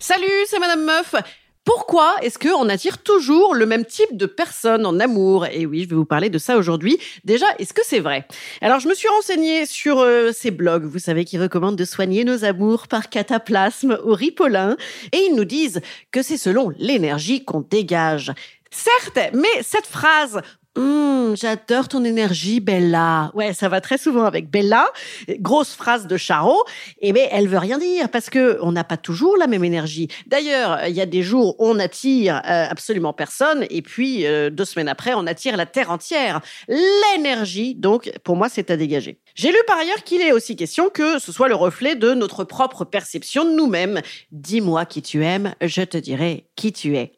Salut, c'est Madame Meuf. Pourquoi est-ce qu'on attire toujours le même type de personnes en amour? Et oui, je vais vous parler de ça aujourd'hui. Déjà, est-ce que c'est vrai? Alors, je me suis renseignée sur euh, ces blogs, vous savez, qui recommandent de soigner nos amours par cataplasme au ripolin. Et ils nous disent que c'est selon l'énergie qu'on dégage. Certes, mais cette phrase Hum, j'adore ton énergie, Bella. Ouais, ça va très souvent avec Bella. Grosse phrase de Charo. Et eh ben, elle veut rien dire parce que on n'a pas toujours la même énergie. D'ailleurs, il y a des jours où on attire euh, absolument personne et puis euh, deux semaines après, on attire la terre entière. L'énergie, donc, pour moi, c'est à dégager. J'ai lu par ailleurs qu'il est aussi question que ce soit le reflet de notre propre perception de nous-mêmes. Dis-moi qui tu aimes, je te dirai qui tu es.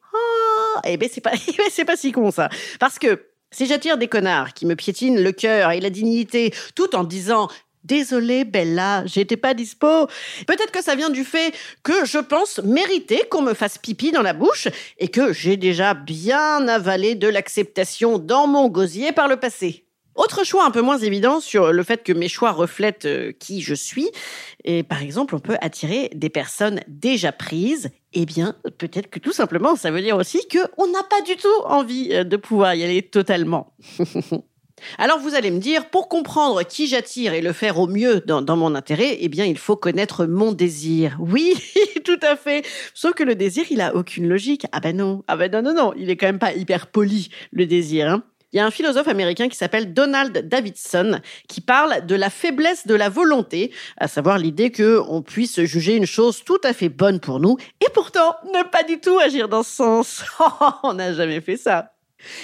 Ah, eh ben c'est pas, eh ben, c'est pas si con ça. Parce que si j'attire des connards qui me piétinent le cœur et la dignité, tout en disant Désolé, Bella, j'étais pas dispo. Peut-être que ça vient du fait que je pense mériter qu'on me fasse pipi dans la bouche et que j'ai déjà bien avalé de l'acceptation dans mon gosier par le passé. Autre choix un peu moins évident sur le fait que mes choix reflètent euh, qui je suis. Et par exemple, on peut attirer des personnes déjà prises. Eh bien, peut-être que tout simplement, ça veut dire aussi qu'on n'a pas du tout envie euh, de pouvoir y aller totalement. Alors vous allez me dire, pour comprendre qui j'attire et le faire au mieux dans, dans, mon intérêt, eh bien il faut connaître mon désir. Oui, tout à fait. Sauf que le désir, il a aucune logique. Ah ben non, ah ben non, non, non, il est quand même pas hyper poli, le désir. Hein. Il y a un philosophe américain qui s'appelle Donald Davidson qui parle de la faiblesse de la volonté, à savoir l'idée que on puisse juger une chose tout à fait bonne pour nous et pourtant ne pas du tout agir dans ce sens. on n'a jamais fait ça.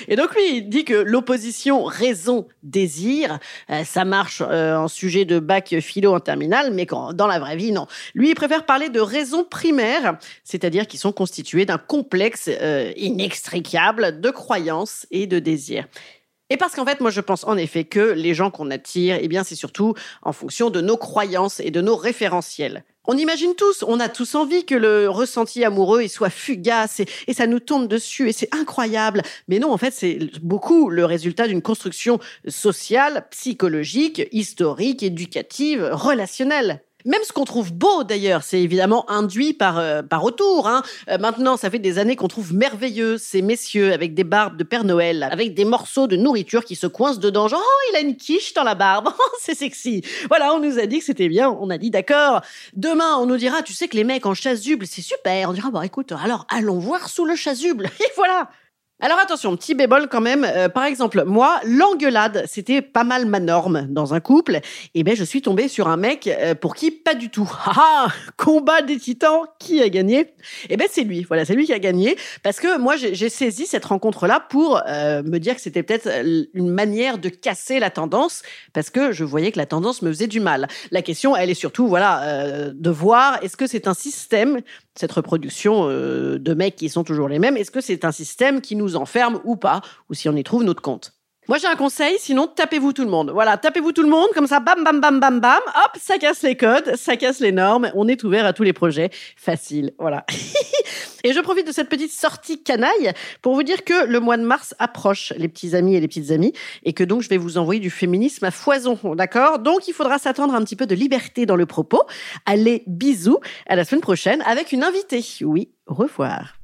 Et donc lui, il dit que l'opposition raison-désir, euh, ça marche euh, en sujet de bac philo en terminale, mais dans la vraie vie, non. Lui, il préfère parler de raisons primaires, c'est-à-dire qui sont constituées d'un complexe euh, inextricable de croyances et de désirs. Et parce qu'en fait, moi, je pense en effet que les gens qu'on attire, eh bien, c'est surtout en fonction de nos croyances et de nos référentiels. On imagine tous, on a tous envie que le ressenti amoureux il soit fugace et, ça nous tombe dessus et c'est incroyable. Mais non, en fait, c'est beaucoup le résultat d'une construction sociale, psychologique, historique, éducative, relationnelle. Même ce qu'on trouve beau d'ailleurs, c'est évidemment induit par euh, par retour. Hein. Euh, maintenant, ça fait des années qu'on trouve merveilleux ces messieurs avec des barbes de Père Noël, avec des morceaux de nourriture qui se coincent dedans. Genre, oh, il a une quiche dans la barbe, oh, c'est sexy. Voilà, on nous a dit que c'était bien. On a dit d'accord. Demain, on nous dira, tu sais que les mecs en chasuble, c'est super. On dira, bon, écoute, alors allons voir sous le chasuble. Et voilà. Alors attention, petit bémol quand même. Euh, par exemple, moi, l'engueulade, c'était pas mal ma norme dans un couple. Et ben, je suis tombée sur un mec euh, pour qui pas du tout. Ah, combat des titans, qui a gagné? Et ben, c'est lui. Voilà, c'est lui qui a gagné parce que moi, j'ai saisi cette rencontre-là pour euh, me dire que c'était peut-être une manière de casser la tendance parce que je voyais que la tendance me faisait du mal. La question, elle est surtout, voilà, de voir est-ce que c'est un système cette reproduction de mecs qui sont toujours les mêmes, est-ce que c'est un système qui nous enferme ou pas, ou si on y trouve notre compte moi, j'ai un conseil, sinon, tapez-vous tout le monde. Voilà, tapez-vous tout le monde, comme ça, bam, bam, bam, bam, bam, hop, ça casse les codes, ça casse les normes, on est ouvert à tous les projets. Facile, voilà. et je profite de cette petite sortie canaille pour vous dire que le mois de mars approche, les petits amis et les petites amies, et que donc je vais vous envoyer du féminisme à foison, d'accord? Donc, il faudra s'attendre un petit peu de liberté dans le propos. Allez, bisous, à la semaine prochaine avec une invitée. Oui, au revoir.